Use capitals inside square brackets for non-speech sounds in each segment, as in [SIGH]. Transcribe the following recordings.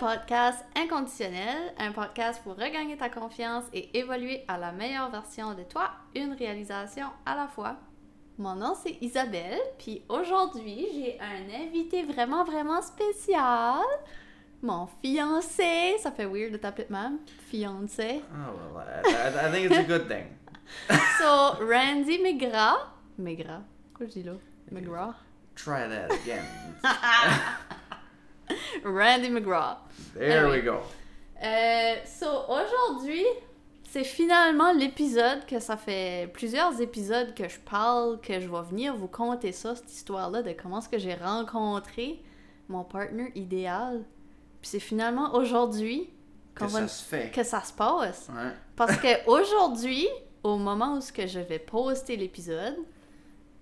podcast Inconditionnel, un podcast pour regagner ta confiance et évoluer à la meilleure version de toi, une réalisation à la fois. Mon nom c'est Isabelle, puis aujourd'hui j'ai un invité vraiment vraiment spécial. Mon fiancé, ça fait weird de t'appeler de même, fiancé. Oh, well, I, think it's a good thing. [LAUGHS] So, Randy McGrath. McGrath. Quoi je dis là? McGrath? Try that again. [LAUGHS] [LAUGHS] Randy McGrath. There Anyway. we go. Euh, so, aujourd'hui, c'est finalement l'épisode que ça fait plusieurs épisodes que je parle, que je vais venir vous conter ça, cette histoire-là, de comment est-ce que j'ai rencontré mon partner idéal. Puis c'est finalement aujourd'hui qu'on Que va- ça se fait. que ça se passe. Ouais. Parce que aujourd'hui, au moment où ce que je vais poster l'épisode,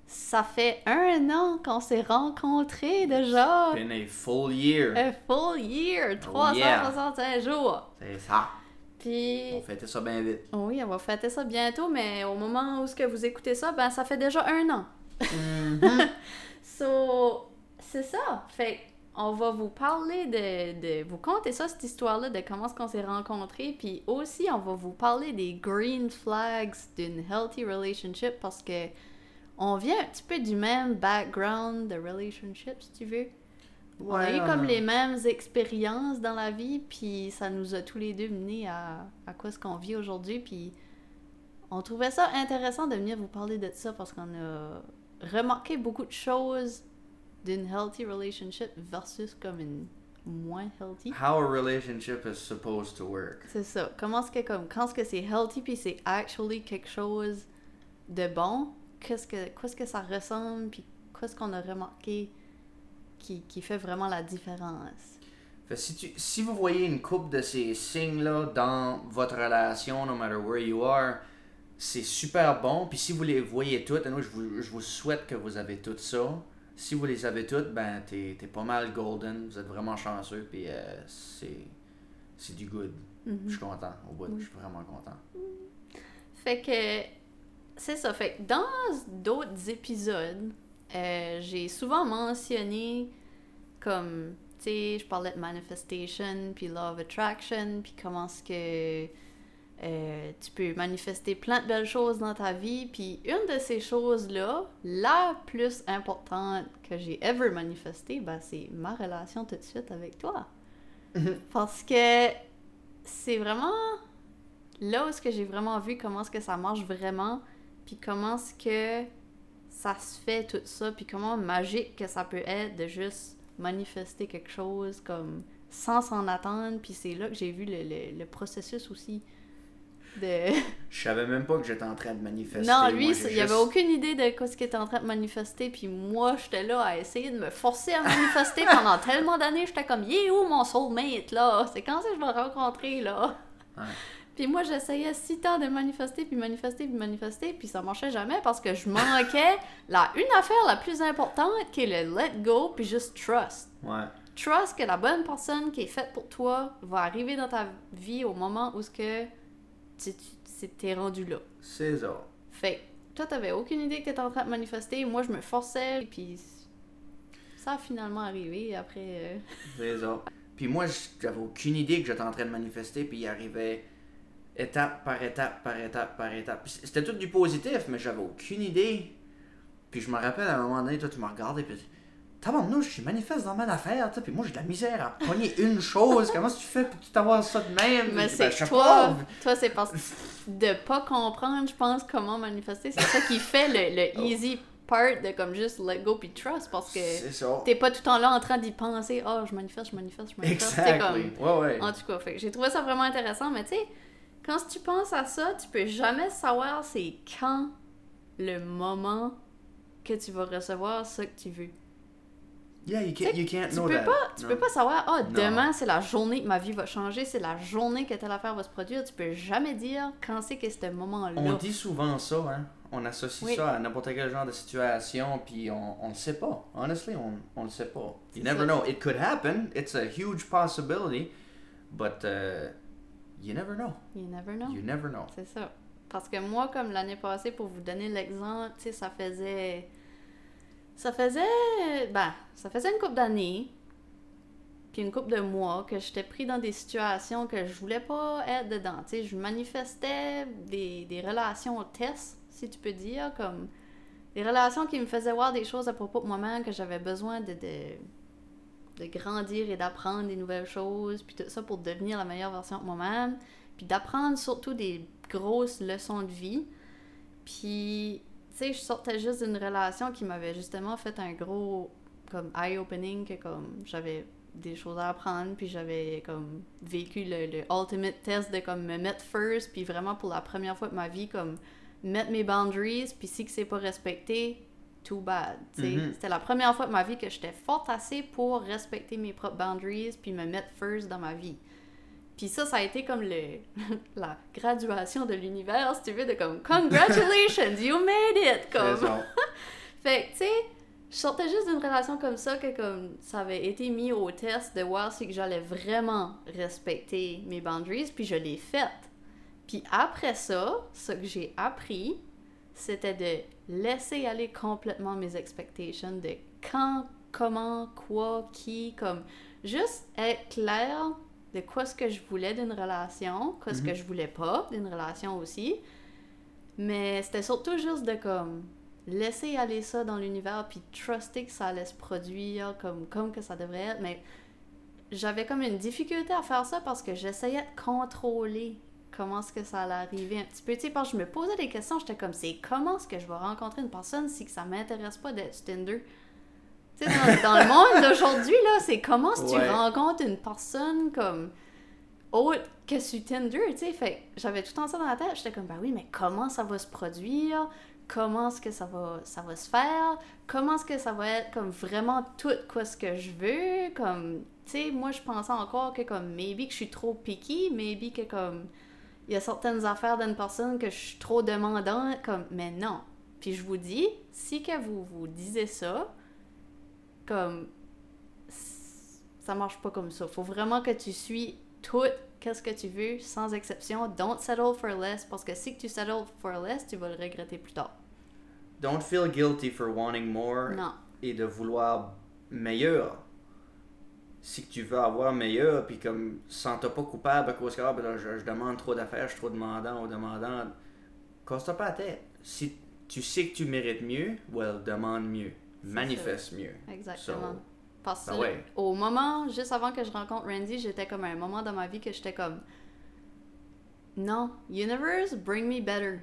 ça fait un an qu'on s'est rencontrés déjà. Been a full year. Un full year, 365 jours. C'est ça. Puis, On fêtait ça bien vite. oui, on va fêter ça bientôt, mais au moment où ce que vous écoutez ça, ben ça fait déjà un an. Mhm. [LAUGHS] So, c'est ça. Fait on va vous parler de, de vous conter ça, cette histoire-là, de comment est-ce qu'on s'est rencontrés, puis aussi on va vous parler des green flags d'une healthy relationship parce que on vient un petit peu du même background de relationship, si tu veux? on a eu comme les mêmes expériences dans la vie, puis ça nous a tous les deux menés à, à quoi ce qu'on vit aujourd'hui, puis on trouvait ça intéressant de venir vous parler de ça parce qu'on a remarqué beaucoup de choses d'une healthy relationship versus comme une moins healthy. How a relationship is supposed to work. C'est ça. Comment est-ce que comme quand est-ce que c'est healthy puis c'est actually quelque chose de bon, qu'est-ce que qu'est-ce que ça ressemble puis qu'est-ce qu'on a remarqué qui, qui fait vraiment la différence? Fait, si, tu, si vous voyez une coupe de ces signes-là dans votre relation, no matter where you are, c'est super bon. Puis si vous les voyez toutes, et nous, je vous, je vous souhaite que vous avez tout ça. Si vous les avez toutes, ben t'es t'es pas mal golden. Vous êtes vraiment chanceux. Puis euh, c'est c'est du good. Mhm. Je suis content. Au bout, je suis vraiment content. Fait que c'est ça. Fait que dans d'autres épisodes, euh, j'ai souvent mentionné comme, tu sais, je parlais de manifestation, puis law of attraction, puis comment est-ce que euh, tu peux manifester plein de belles choses dans ta vie. Puis une de ces choses-là, la plus importante que j'ai ever manifestée, ben, c'est ma relation tout de suite avec toi. Parce que c'est vraiment là où est-ce que j'ai vraiment vu comment est-ce que ça marche vraiment, puis comment est-ce que ça se fait tout ça, puis comment magique que ça peut être de juste manifester quelque chose comme sans s'en attendre, puis c'est là que j'ai vu le, le- le processus aussi de... Je savais même pas que j'étais en train de manifester. non, lui, il y avait juste- aucune idée de quoi ce qu'il était en train de manifester, puis moi, j'étais là à essayer de me forcer à manifester [LAUGHS] pendant tellement d'années, j'étais comme, est où mon soulmate, là? C'est quand est-ce que je vais rencontrer, là? Ouais. Puis moi, j'essayais si tant de manifester, puis manifester, puis manifester, puis ça marchait jamais parce que je manquais [LAUGHS] la une affaire la plus importante qui est le let go, puis juste trust. Ouais. Trust que la bonne personne qui est faite pour toi va arriver dans ta vie au moment où ce que tu t'es rendu là. C'est ça. Fait toi, t'avais aucune idée que t'étais en train de manifester, moi je me forçais, puis ça a finalement arrivé après. euh, C'est ça. Puis moi, j'avais aucune idée que j'étais en train de manifester, puis il arrivait étape par étape, par étape, par étape. Puis c'était tout du positif, mais j'avais aucune idée. Puis je me rappelle à un moment donné, toi, tu m'as regardé, puis tabarnouche, je manifeste dans ma affaire, puis moi, j'ai de la misère à pogner une [LAUGHS] chose. Comment tu fais pour tout avoir ça de même? Mais ben, c'est toi, toi c'est parce que de pas comprendre, je pense, comment manifester, c'est ça qui fait le, le Oh. easy part de comme juste let go puis trust parce que t'es pas tout le temps là en train d'y penser, oh je manifeste, je manifeste, je manifeste. Exactly. Ouais, ouais. En tout cas, j'ai trouvé ça vraiment intéressant, mais tu sais, quand tu penses à ça, tu peux jamais savoir c'est quand le moment que tu vas recevoir ce que tu veux. Yeah, you can't, you can't Tu peux that. pas, tu Non. peux pas savoir, ah, Non. demain c'est la journée que ma vie va changer, c'est la journée que telle affaire va se produire. Tu peux jamais dire quand c'est que ce moment-là. On dit souvent ça, hein. On associe Oui. ça à n'importe quel genre de situation, puis on, on le sait pas. Honestly, on, on le sait pas. You never ça. know. It could happen. It's a huge possibility, but uh, you never know. You never know. You never know. C'est ça. Parce que moi, comme l'année passée, pour vous donner l'exemple, tu sais, ça faisait. Ça faisait. Ben, ça faisait une couple d'années. Puis une couple de mois, que j'étais pris dans des situations que je voulais pas être dedans. Tu sais, je manifestais des, des relations test, si tu peux dire, comme des relations qui me faisaient voir des choses à propos de moi-même que j'avais besoin de, de, de grandir et d'apprendre des nouvelles choses, puis tout ça pour devenir la meilleure version de moi-même, puis d'apprendre surtout des grosses leçons de vie. Puis, tu sais, je sortais juste d'une relation qui m'avait justement fait un gros comme eye-opening que comme j'avais des choses à apprendre puis j'avais comme vécu le, le ultimate test de comme me mettre first puis vraiment pour la première fois de ma vie comme mettre mes boundaries puis si que c'est pas respecté too bad Mhm. c'était la première fois de ma vie que j'étais forte assez pour respecter mes propres boundaries puis me mettre first dans ma vie puis ça ça a été comme le [LAUGHS] la graduation de l'univers si tu veux de comme [LAUGHS] congratulations you made it comme [LAUGHS] fait que, tu sais, je sortais juste d'une relation comme ça que comme ça avait été mis au test de voir si j'allais vraiment respecter mes boundaries, puis je l'ai fait. Puis après ça, ce que j'ai appris, c'était de laisser aller complètement mes expectations de quand, comment, quoi, qui, comme juste être clair de quoi ce que je voulais d'une relation, quoi ce que Mhm. je voulais pas d'une relation aussi. Mais c'était surtout juste de comme laisser aller ça dans l'univers puis truster que ça allait se produire comme, comme que ça devrait être. Mais j'avais comme une difficulté à faire ça parce que j'essayais de contrôler comment est-ce que ça allait arriver un petit peu. Tu sais, parce que je me posais des questions, j'étais comme, c'est comment est-ce que je vais rencontrer une personne si que ça m'intéresse pas d'être Tinder? Tu sais, dans, dans le [LAUGHS] monde d'aujourd'hui, là, c'est comment est-ce que Ouais. tu rencontres une personne comme autre que sur Tinder, tu sais? Fait j'avais tout le temps ça dans la tête. J'étais comme, ben oui, mais comment ça va se produire? Comment est-ce que ça va, ça va se faire? Comment est-ce que ça va être comme vraiment tout quoi ce que je veux? Comme, tu sais, moi, je pensais encore que comme, maybe que je suis trop picky, maybe que comme, il y a certaines affaires d'une personne que je suis trop demandant, comme, mais non. Puis je vous dis, si que vous vous disiez ça, comme, ça marche pas comme ça. Faut vraiment que tu suis tout qu'est-ce que tu veux, sans exception. Don't settle for less, parce que si que tu settle for less, tu vas le regretter plus tard. Don't feel guilty for wanting more Non. et de vouloir meilleur. Si que tu veux avoir meilleur, puis comme, sens-toi pas coupable à cause que ah, ben là, je, je demande trop d'affaires, je suis trop demandant ou demandant. Casse-toi pas la tête. Si tu sais que tu mérites mieux, well, demande mieux. Manifeste mieux. Exactement. So, Parce que ben ouais. au moment, juste avant que je rencontre Randy, j'étais comme à un moment dans ma vie que j'étais comme Non, universe, bring me better.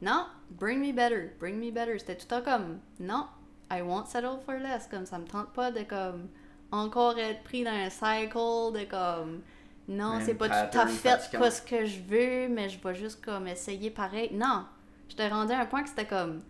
Non, bring me better, bring me better. C'était tout le temps comme Non, I won't settle for less. Comme ça me tente pas de comme encore être pris dans un cycle de comme non, c'est pas tout à fait pas ce que je veux, mais je vais juste comme essayer pareil. Non, j'étais rendu à un point que c'était comme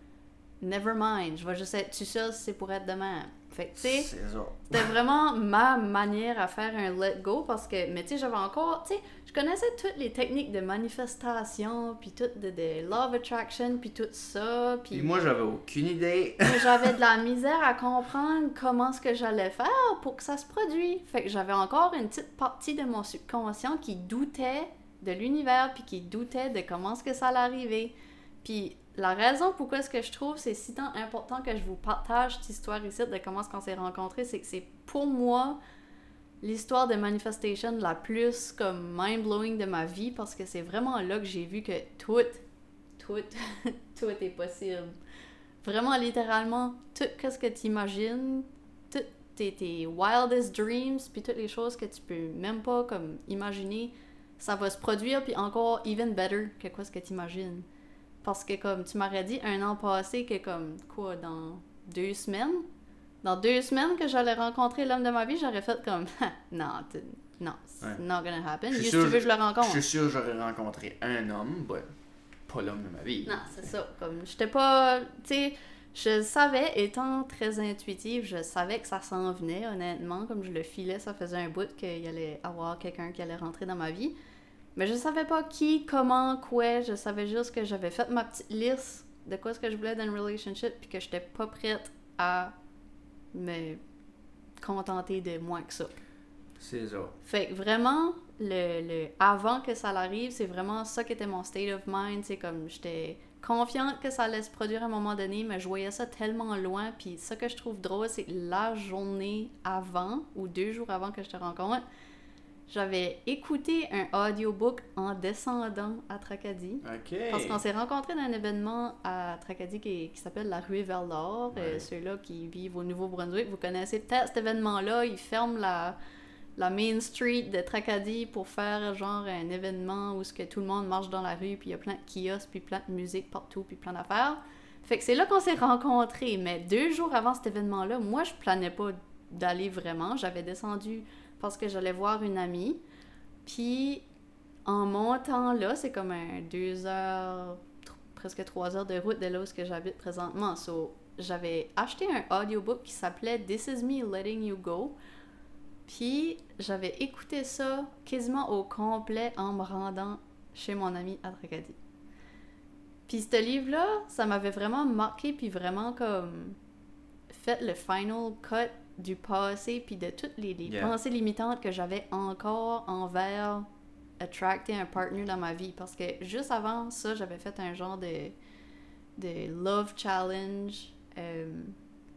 never mind, je vais juste être tout seul si c'est pour être demain. Fait que tu sais, c'était vraiment ma manière à faire un let go parce que, mais tu sais, j'avais encore, tu sais, je connaissais toutes les techniques de manifestation, puis tout de, de love attraction, puis tout ça, Puis moi, j'avais aucune idée. [LAUGHS] j'avais de la [LAUGHS] misère à comprendre comment ce que j'allais faire pour que ça se produise. Fait que j'avais encore une petite partie de mon subconscient qui doutait de l'univers, puis qui doutait de comment ce que ça allait arriver. Puis la raison pourquoi est-ce que je trouve c'est si tant important que je vous partage cette histoire ici de comment est-ce qu'on s'est rencontrés, c'est que c'est pour moi l'histoire de manifestation la plus comme mind-blowing de ma vie parce que c'est vraiment là que j'ai vu que tout, tout, [LAUGHS] tout est possible. Vraiment, littéralement, tout ce que tu imagines, toutes tes, tes wildest dreams, puis toutes les choses que tu peux même pas comme imaginer, ça va se produire, puis encore even better que quoi ce que tu imagines. Parce que comme tu m'aurais dit un an passé que comme quoi dans deux semaines, dans deux semaines que j'allais rencontrer l'homme de ma vie, j'aurais fait comme [LAUGHS] non, non, it's Ouais. not gonna happen. Je Juste sûr- tu veux que je le Je rencontre. suis sûr que j'aurais rencontré un homme, ben, pas l'homme de ma vie. Non, c'est ça. Comme, j'étais pas. Tu sais, je savais, étant très intuitive, je savais que ça s'en venait, honnêtement. Comme je le filais, ça faisait un bout qu'il allait avoir quelqu'un qui allait rentrer dans ma vie. Mais je savais pas qui, comment, quoi. Je savais juste que j'avais fait ma petite liste de quoi ce que je voulais dans une relationship, puis que j'étais pas prête à me contenter de moins que ça. C'est ça. Fait que vraiment, le, le avant que ça l'arrive, c'est vraiment ça qui était mon state of mind. C'est comme j'étais confiante que ça allait se produire à un moment donné, mais je voyais ça tellement loin. Puis ça que je trouve drôle, c'est la journée avant ou deux jours avant que je te rencontre, j'avais écouté un audiobook en descendant à Tracadie. Parce qu'on s'est rencontrés dans un événement à Tracadie qui, qui s'appelle la Ruée vers l'Or. Euh. Ceux-là qui vivent au Nouveau-Brunswick, vous connaissez peut-être cet événement-là. Ils ferment la, la Main Street de Tracadie pour faire genre un événement où ce que tout le monde marche dans la rue, puis il y a plein de kiosques, puis plein de musique partout, puis plein d'affaires. Fait que c'est là qu'on s'est rencontrés. Mais deux jours avant cet événement-là, moi, je planais pas d'aller vraiment. J'avais descendu parce que j'allais voir une amie. Puis en montant là, c'est comme un deux heures, presque trois heures de route de là où j'habite présentement. So, j'avais acheté un audiobook qui s'appelait This Is Me Letting You Go. Puis j'avais écouté ça quasiment au complet en me rendant chez mon ami à Tracadie. Puis ce livre-là, ça m'avait vraiment marqué, puis vraiment comme fait le final cut du passé, puis de toutes les, les Yeah. pensées limitantes que j'avais encore envers attracter un partner dans ma vie. Parce que juste avant ça, j'avais fait un genre de, de love challenge euh,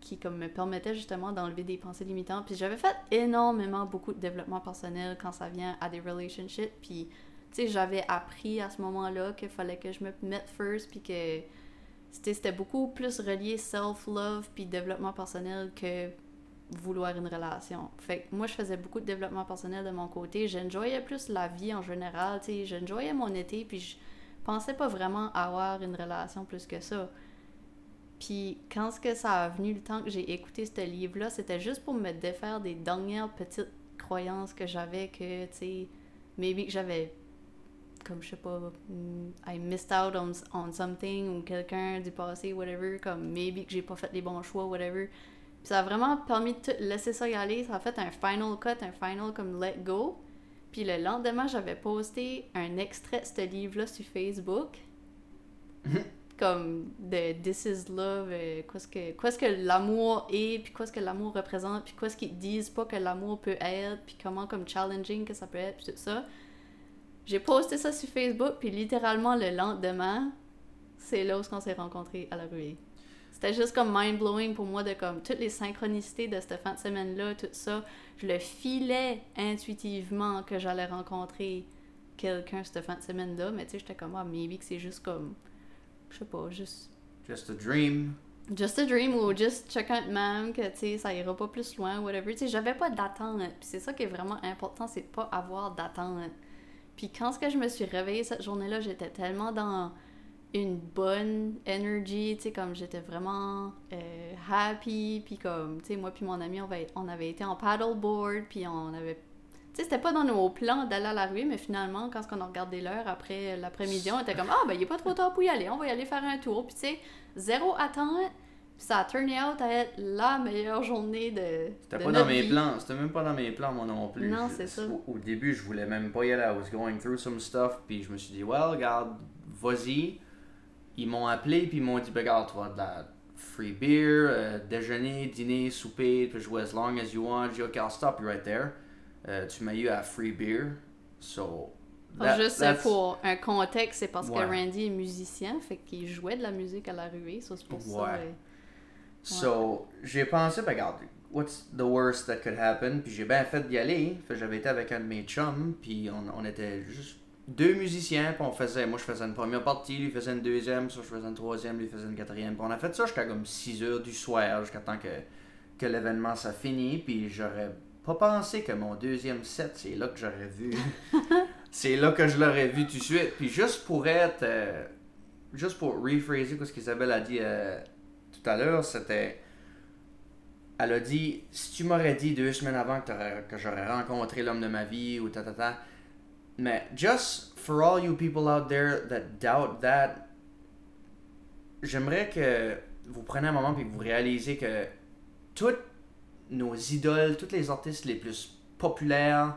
qui comme me permettait justement d'enlever des pensées limitantes. Puis j'avais fait énormément beaucoup de développement personnel quand ça vient à des relationships. Puis tu sais, j'avais appris à ce moment-là qu'il fallait que je me mette first, puis que c'était beaucoup plus relié self-love puis développement personnel que vouloir une relation. Fait que moi, je faisais beaucoup de développement personnel de mon côté. J'enjoyais plus la vie en général, tu sais. J'enjoyais mon été, puis je pensais pas vraiment avoir une relation plus que ça. Puis quand ce que ça a venu le temps que j'ai écouté ce livre-là, c'était juste pour me défaire des dernières petites croyances que j'avais que, tu sais, maybe que j'avais comme je sais pas, mm, I missed out on, on something ou quelqu'un du passé, whatever, comme maybe que j'ai pas fait les bons choix, whatever. Puis ça a vraiment permis de tout laisser ça y aller. Ça a fait un final cut, un final comme let go. Puis le lendemain, j'avais posté un extrait de ce livre-là sur Facebook. [LAUGHS] comme de This is Love, euh, qu'est-ce que, que l'amour est, puis qu'est-ce que l'amour représente, puis qu'est-ce qu'ils disent pas que l'amour peut être, puis comment comme challenging que ça peut être, puis tout ça. J'ai posté ça sur Facebook, puis littéralement le lendemain, c'est là où on s'est rencontrés à la ruée. C'était juste comme mind-blowing pour moi de comme toutes les synchronicités de cette fin de semaine-là, tout ça. Je le filais intuitivement que j'allais rencontrer quelqu'un cette fin de semaine-là, mais tu sais, j'étais comme, ah, maybe que c'est juste comme, je sais pas, juste Just a dream. Just a dream ou just chacun de même que tu sais ça ira pas plus loin whatever tu sais j'avais pas d'attente puis c'est ça qui est vraiment important c'est de pas avoir d'attente puis quand ce que je me suis réveillée cette journée-là j'étais tellement dans une bonne energy tu sais comme j'étais vraiment euh, happy puis comme tu sais moi puis mon ami on avait, on avait été en paddleboard puis on avait tu sais, c'était pas dans nos plans d'aller à la rue, mais finalement, quand on a regardé l'heure après l'après-midi, on était comme Ah, ben, il est pas trop tard pour y aller, on va y aller faire un tour. Puis, tu sais, zéro attente. Ça a turné out à être la meilleure journée de. C'était pas dans mes vie. plans. C'était même pas dans mes plans, moi non plus. Non, c'est ça. Au, au début, je voulais même pas y aller. I was going through some stuff. Puis je me suis dit, well, regarde, vas-y. Ils m'ont appelé, puis ils m'ont dit, ben, regarde, tu vas de la free beer, euh, déjeuner, dîner, souper, tu peux jouer as long as you want. J'ai dit, ok, I'll stop you right there. Euh, tu m'as eu à free beer. So. that- Juste that's- pour un contexte, c'est parce Ouais. que Randy est musicien, fait qu'il jouait de la musique à la ruée, ça c'est pour ça. Euh, So, j'ai pensé, ben regarde, what's the worst that could happen? Puis j'ai bien fait d'y aller. J'avais été avec un de mes chums, puis on, on était juste deux musiciens, puis on faisait, moi je faisais une première partie, lui faisait une deuxième, ça je faisais une troisième, lui faisait une quatrième. Puis on a fait ça jusqu'à comme 6 heures du soir, jusqu'à temps que, que l'événement ça finit, puis j'aurais pas pensé que mon deuxième set, c'est là que j'aurais vu. [LAUGHS] c'est là que je l'aurais vu tout de suite. Puis juste pour être. euh, juste pour rephraser ce qu'Isabelle a dit euh, tout à l'heure, c'était. Elle a dit si tu m'aurais dit deux semaines avant que, que j'aurais rencontré l'homme de ma vie ou ta ta ta. Mais just for all you people out there that doubt that, j'aimerais que vous preniez un moment et vous réalisez que toutes nos idoles, tous les artistes les plus populaires,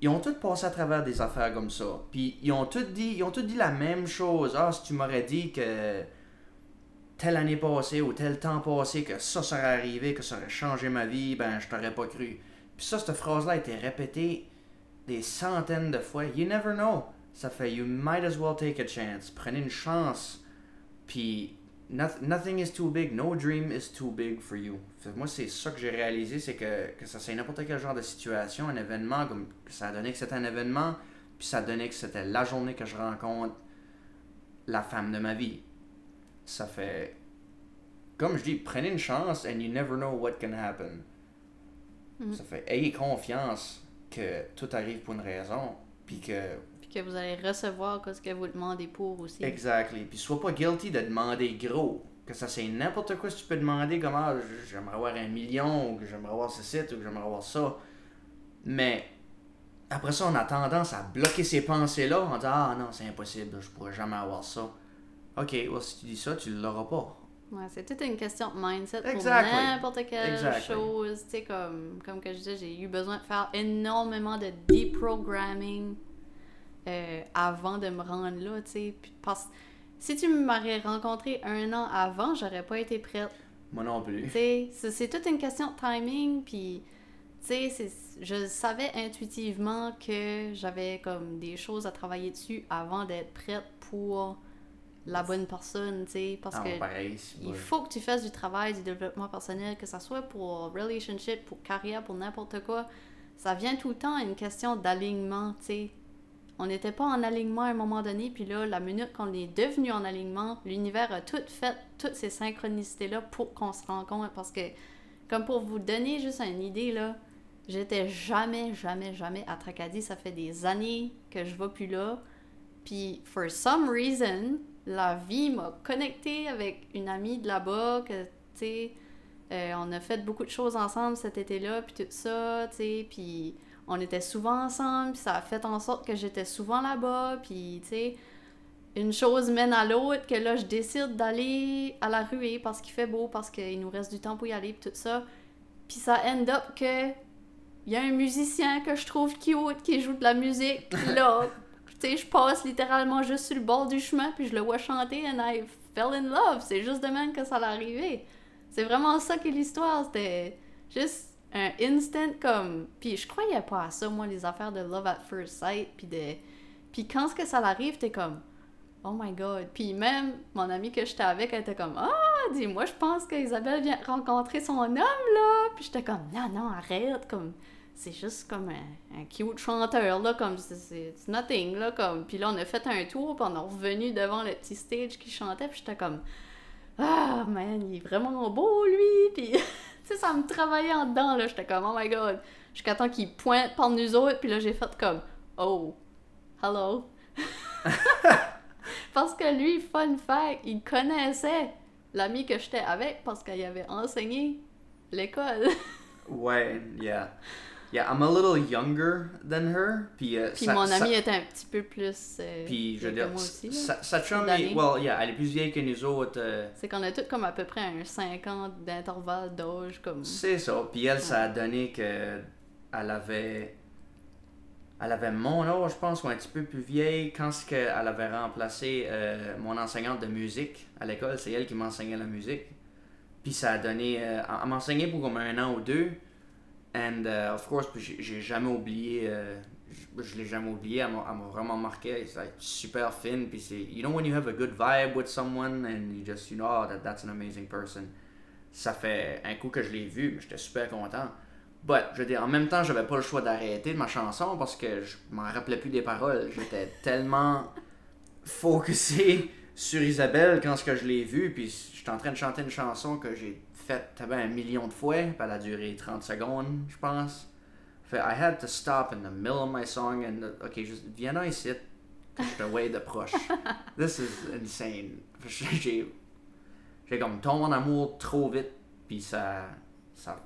ils ont tous passé à travers des affaires comme ça. Puis ils ont dit, ils ont tous dit la même chose. Ah, si tu m'aurais dit que telle année passée ou tel temps passé que ça serait arrivé, que ça aurait changé ma vie, ben je t'aurais pas cru. Puis ça, cette phrase-là a été répétée des centaines de fois. You never know. Ça fait you might as well take a chance. Prenez une chance Puis, noth- nothing is too big, no dream is too big for you. Moi, c'est ça que j'ai réalisé, c'est que, que ça c'est n'importe quel genre de situation, un événement, comme ça donné que c'était un événement, puis ça donné que c'était la journée que je rencontre la femme de ma vie. Ça fait. Comme je dis, prenez une chance and you never know what can happen. Mhm. Ça fait, ayez confiance que tout arrive pour une raison, puis que Puis que vous allez recevoir ce que vous demandez pour aussi. Exactly. Puis sois pas guilty de demander gros. Que ça c'est n'importe quoi si tu peux demander comme ah, j'aimerais avoir un million, ou que j'aimerais avoir ce site, ou que j'aimerais avoir ça. Mais après ça, on a tendance à bloquer ces pensées-là en disant Ah non, c'est impossible, je pourrais jamais avoir ça. Ok, well, si tu dis ça, tu l'auras pas. Ouais, c'est toute une question de mindset Exactly. pour n'importe quelle Exactly. chose. Tu sais, comme, comme que je disais, j'ai eu besoin de faire énormément de deprogramming euh, avant de me rendre là, tu sais. Parce si tu m'aurais rencontré un an avant, j'aurais pas été prête. Moi non plus. Tu sais, c'est toute une question de timing, puis tu sais, je savais intuitivement que j'avais comme des choses à travailler dessus avant d'être prête pour la bonne personne, tu sais, parce Ah, que pareil, il faut que tu fasses du travail, du développement personnel, que ça soit pour relationship, pour carrière, pour n'importe quoi. Ça vient tout le temps à une question d'alignement, tu sais. On n'était pas en alignement à un moment donné, puis là, la minute qu'on est devenu en alignement, l'univers a tout fait, toutes ces synchronicités-là pour qu'on se rencontre. Parce que, comme pour vous donner juste une idée, là, j'étais jamais, jamais, jamais à Tracadie. Ça fait des années que je vais plus là. Puis, for some reason, la vie m'a connecté avec une amie de là-bas que, tu sais, euh, on a fait beaucoup de choses ensemble cet été-là, puis tout ça, tu sais, puis on était souvent ensemble, puis ça a fait en sorte que j'étais souvent là-bas, puis, tu sais, une chose mène à l'autre, que là, je décide d'aller à la ruée parce qu'il fait beau, parce qu'il nous reste du temps pour y aller, puis tout ça. Puis ça end up que il y a un musicien que je trouve cute qui joue de la musique, là, tu sais, je passe littéralement juste sur le bord du chemin, puis je le vois chanter, and I fell in love. C'est juste de même que ça l'est arrivé. C'est vraiment ça qui est l'histoire. C'était juste un instant comme. Puis je croyais pas à ça, moi, les affaires de love at first sight, puis de. Puis quand ce que ça l'arrive, t'es comme. Oh my god. Puis même, mon amie que j'étais avec, elle était comme Ah, dis-moi, je pense qu'Isabelle vient rencontrer son homme, là. Puis j'étais comme Non, non, arrête. Comme, c'est juste comme un, un cute chanteur, là. Comme, c'est- nothing, là. Comme, puis là, on a fait un tour, puis on est revenu devant le petit stage qui chantait, puis j'étais comme Ah, man, il est vraiment beau, lui. Puis, [LAUGHS] tu sais, ça me travaillait en dedans, là. J'étais comme Oh my god. Jusqu'à temps qu'il pointe par nous autres, puis là, j'ai fait comme Oh, hello. [LAUGHS] Parce que lui, fun fact, il connaissait l'ami que j'étais avec parce qu'il avait enseigné l'école. Ouais, yeah. Yeah, I'm a little younger than her. Puis, euh, Puis mon ça- ami était un petit peu plus. euh, Puis, je veux dire, moi aussi. sa, sa chum, est- well, yeah, elle est plus vieille que nous autres. euh, C'est qu'on a tous comme à peu près un 5 ans d'intervalle d'âge. Comme... c'est ça. Puis elle, ça a donné que elle avait. Elle avait mon âge, je pense, ou un petit peu plus vieille, quand elle avait remplacé euh, mon enseignante de musique à l'école. C'est elle qui m'enseignait la musique. Puis ça a donné. elle m'enseignait pour comme un an ou deux. And uh, of course, j'ai jamais oublié. euh, je l'ai jamais oublié. Elle m'a vraiment marqué. C'est like, super fine. Puis c'est. You know, when you have a good vibe with someone and you just, you know, oh, that, that's an amazing person. Ça fait un coup que je l'ai vu, mais j'étais super content. But, je veux dire, en même temps, j'avais pas le choix d'arrêter ma chanson parce que je m'en rappelais plus des paroles. J'étais [LAUGHS] tellement focusé sur Isabelle quand ce que je l'ai vue, puis j'étais en train de chanter une chanson que j'ai faite t'avais un million de fois, puis elle a duré 30 secondes, je pense. Fait, I had to stop in the middle of my song and, ok, juste, viens ici, que je te [LAUGHS] way de proche. This is insane. [LAUGHS] J'ai, j'ai comme tombé en amour trop vite, puis ça, ça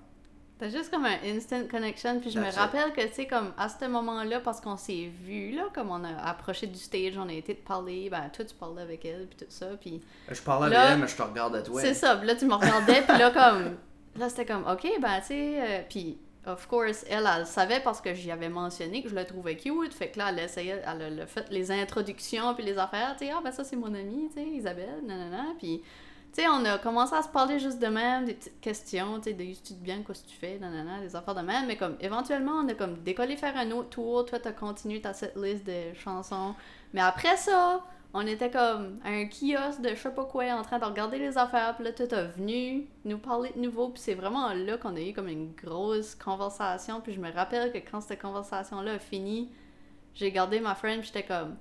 T'as juste comme un instant connection. Puis je me it. rappelle que, tu sais, comme à ce moment-là, parce qu'on s'est vu, là, comme on a approché du stage, on a été de parler. Ben, toi, tu parlais avec elle, puis tout ça. Puis Je parlais Là, avec elle, mais je te regarde à toi. C'est ça. Puis là, tu me regardais, puis là, comme. Là, c'était comme, OK, ben, tu sais. euh, puis, of course, elle, elle, savait parce que j'y avais mentionné que je la trouvais cute. Fait que là, elle essayait, elle a fait les introductions, puis les affaires. Tu sais, ah, ben, ça, c'est mon amie, tu sais, Isabelle, nanana. Puis, tu sais, on a commencé à se parler juste de même, des petites questions, tu sais, de tu bien, qu'est-ce que tu fais, nanana, des affaires de même. Mais comme, éventuellement, on a comme décollé faire un autre tour. Toi, t'as continué ta cette liste de chansons. Mais après ça, on était comme à un kiosque de je sais pas quoi en train de regarder les affaires, puis là, tout est venu nous parler de nouveau, puis c'est vraiment là qu'on a eu comme une grosse conversation, puis je me rappelle que quand cette conversation-là a fini, j'ai gardé ma friend, puis j'étais comme,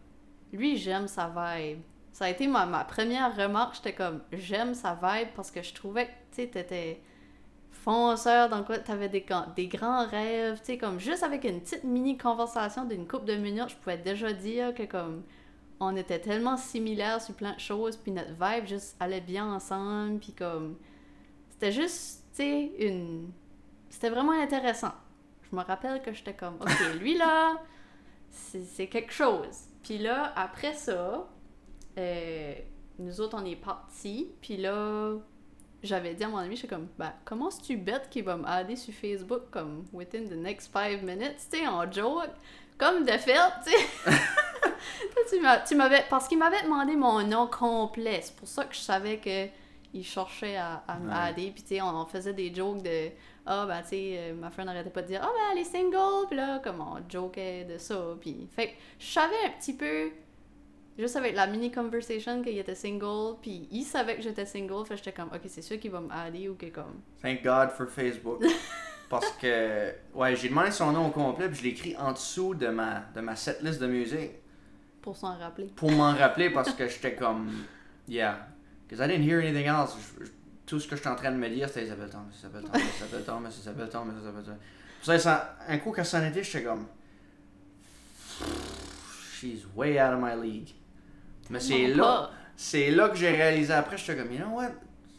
lui, j'aime sa vibe. Ça a été ma, première remarque, j'étais comme, j'aime sa vibe parce que je trouvais que, tu t'étais fonceur dans quoi t'avais des, des grands rêves, tu comme juste avec une petite mini conversation d'une couple de minutes, je pouvais déjà dire que comme on était tellement similaires sur plein de choses, puis notre vibe juste allait bien ensemble, puis comme c'était juste, tu une c'était vraiment intéressant. Je me rappelle que j'étais comme, ok, lui là, [LAUGHS] c'est quelque chose. Puis là, après ça, euh, nous autres, on est partis, puis là, j'avais dit à mon ami, j'étais comme, ben, comment est-ce que tu bête qu'il va m'aider sur Facebook, comme, within the next five minutes, tu sais, en joke, comme de fait, tu sais. [LAUGHS] Tu m'avais, parce qu'il m'avait demandé mon nom complet, c'est pour ça que je savais que il cherchait à, à Ouais. puis tu sais, on, on faisait des jokes de, ah, ben, tu sais, euh, ma friend n'arrêtait pas de dire, ah, ben, elle est single, puis là, comme on jokait de ça, puis, fait je savais un petit peu, juste avec la mini conversation qu'il était single, puis il savait que j'étais single, fait j'étais comme, ok, c'est sûr qu'il va m'aider ou que comme. Thank God for Facebook. [LAUGHS] Parce que, ouais, j'ai demandé son nom au complet, puis je l'ai écrit en dessous de ma, de ma setlist de musique. Pour s'en rappeler. Pour m'en [LAUGHS] rappeler, parce que j'étais comme, yeah. Because I didn't hear anything else. Je- je- tout ce que j'étais en train de me dire, c'était Isabelle Thomas, Isabelle Thomas, [LAUGHS] Isabelle Thomas, Isabelle Thomas, Isabelle Thomas. Pour ça- un coup, quand ça en était, j'étais comme, she's way out of my league. Mais c'est là, c'est là que j'ai réalisé après, j'étais comme, you know what?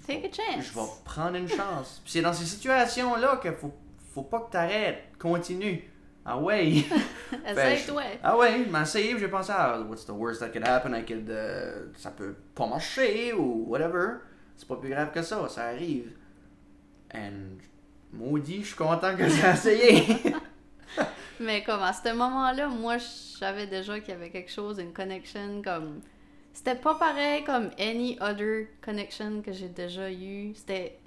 Take a chance. Je vais prendre une chance. Puis c'est dans ces situations-là qu'il faut, faut pas que t'arrêtes. Continue. Ah ouais. [LAUGHS] Essaye-toi. ah ouais, je m'ai essayé, j'ai pensé, ah, what's the worst that could happen? I could, euh, ça peut pas marcher ou whatever. C'est pas plus grave que ça, ça arrive. And maudit, je suis content que j'ai essayé. [LAUGHS] Mais comme à ce moment-là, moi, je savais déjà qu'il y avait quelque chose, une connection comme. C'était pas pareil comme any other connection que j'ai déjà eu. C'était.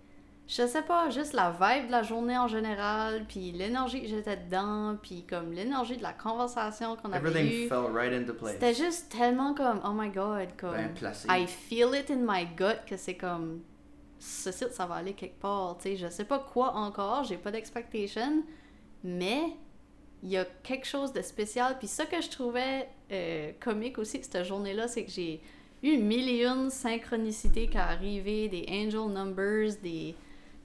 Je sais pas, juste la vibe de la journée en général, puis l'énergie que j'étais dedans, puis comme l'énergie de la conversation qu'on avait Everything eue. fell right into C'était place. juste tellement comme, oh my god, comme. Ben placé. I feel it in my gut que c'est comme ce site ça va aller quelque part, tu sais, je sais pas quoi encore, j'ai pas d'expectation, mais il y a quelque chose de spécial puis ça que je trouvais euh, comique aussi cette journée-là, c'est que j'ai eu mille et une synchronicités qui arrivaient, des angel numbers, des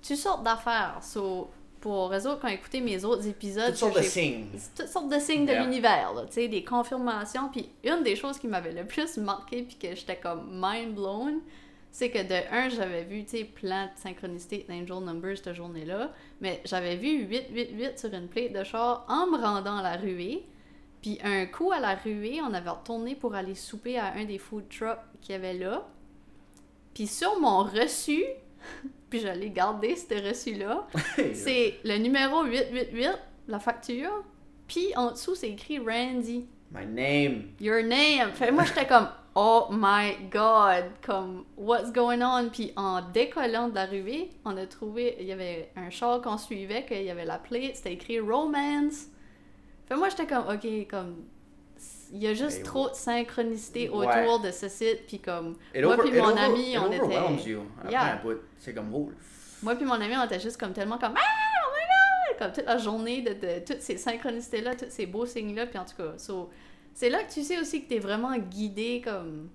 toutes sortes d'affaires. So, pour eux autres qui ont écouté mes autres épisodes, Toutes sortes de signes. toutes sortes de signes de l'univers, tu sais, des confirmations. Puis une des choses qui m'avait le plus marqué, puis que j'étais comme mind blown, c'est que de un, j'avais vu, tu sais, plein de synchronicités d'Angel Numbers cette journée-là, mais j'avais vu 888 sur une plate de char en me rendant à la ruée. Puis un coup à la ruée, on avait retourné pour aller souper à un des food trucks qu'il y avait là. Puis sur mon reçu, [LAUGHS] puis je l'ai gardé, ce reçu-là, [LAUGHS] c'est le numéro 888, la facture, puis en dessous, c'est écrit Randy, My name. your name. Fait moi, j'étais comme, oh my god, comme, what's going on? Puis en décollant de la ruée, on a trouvé, il y avait un char qu'on suivait, qu'il y avait la plate, c'était écrit Romance. Fait moi, j'étais comme, ok, comme, il y a juste Et trop de synchronicité Ouais. autour de ce site, puis comme, It moi puis mon ami, on était... you. Yeah. c'est comme, oh, Moi puis mon ami, on était juste comme tellement comme Ah, oh my god! Comme toute la journée de, de toutes ces synchronicités-là, tous ces beaux signes-là. Puis en tout cas, so, c'est là que tu sais aussi que t'es vraiment guidé comme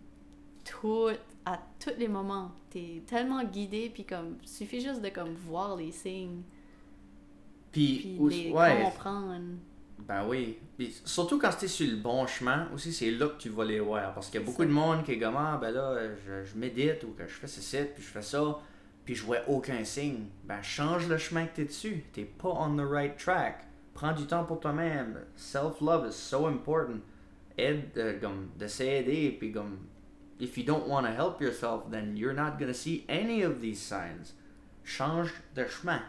tout, à tous les moments. T'es tellement guidé, puis comme, suffit juste de comme voir les signes, Puis, les ouais, comprendre. Ben oui. Puis surtout quand t'es sur le bon chemin, aussi c'est là que tu vas les voir. Parce qu'il y a beaucoup de monde qui est comme ah ben là, je, je médite ou que je fais ceci, puis je fais ça, puis je vois aucun signe. Ben change le chemin que t'es dessus. T'es pas on the right track. Prends du temps pour toi-même. Self-love is so important. Aide, comme, de s'aider, puis comme, if you don't want to help yourself, then you're not see of these signs. Change de chemin.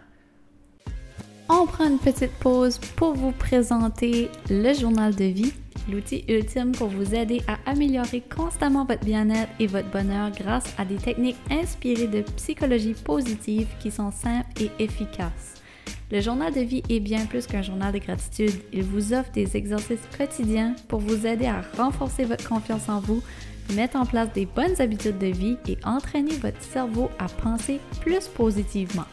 On prend une petite pause pour vous présenter le journal de vie, l'outil ultime pour vous aider à améliorer constamment votre bien-être et votre bonheur grâce à des techniques inspirées de psychologie positive qui sont simples et efficaces. Le journal de vie est bien plus qu'un journal de gratitude. Il vous offre des exercices quotidiens pour vous aider à renforcer votre confiance en vous, mettre en place des bonnes habitudes de vie et entraîner votre cerveau à penser plus positivement.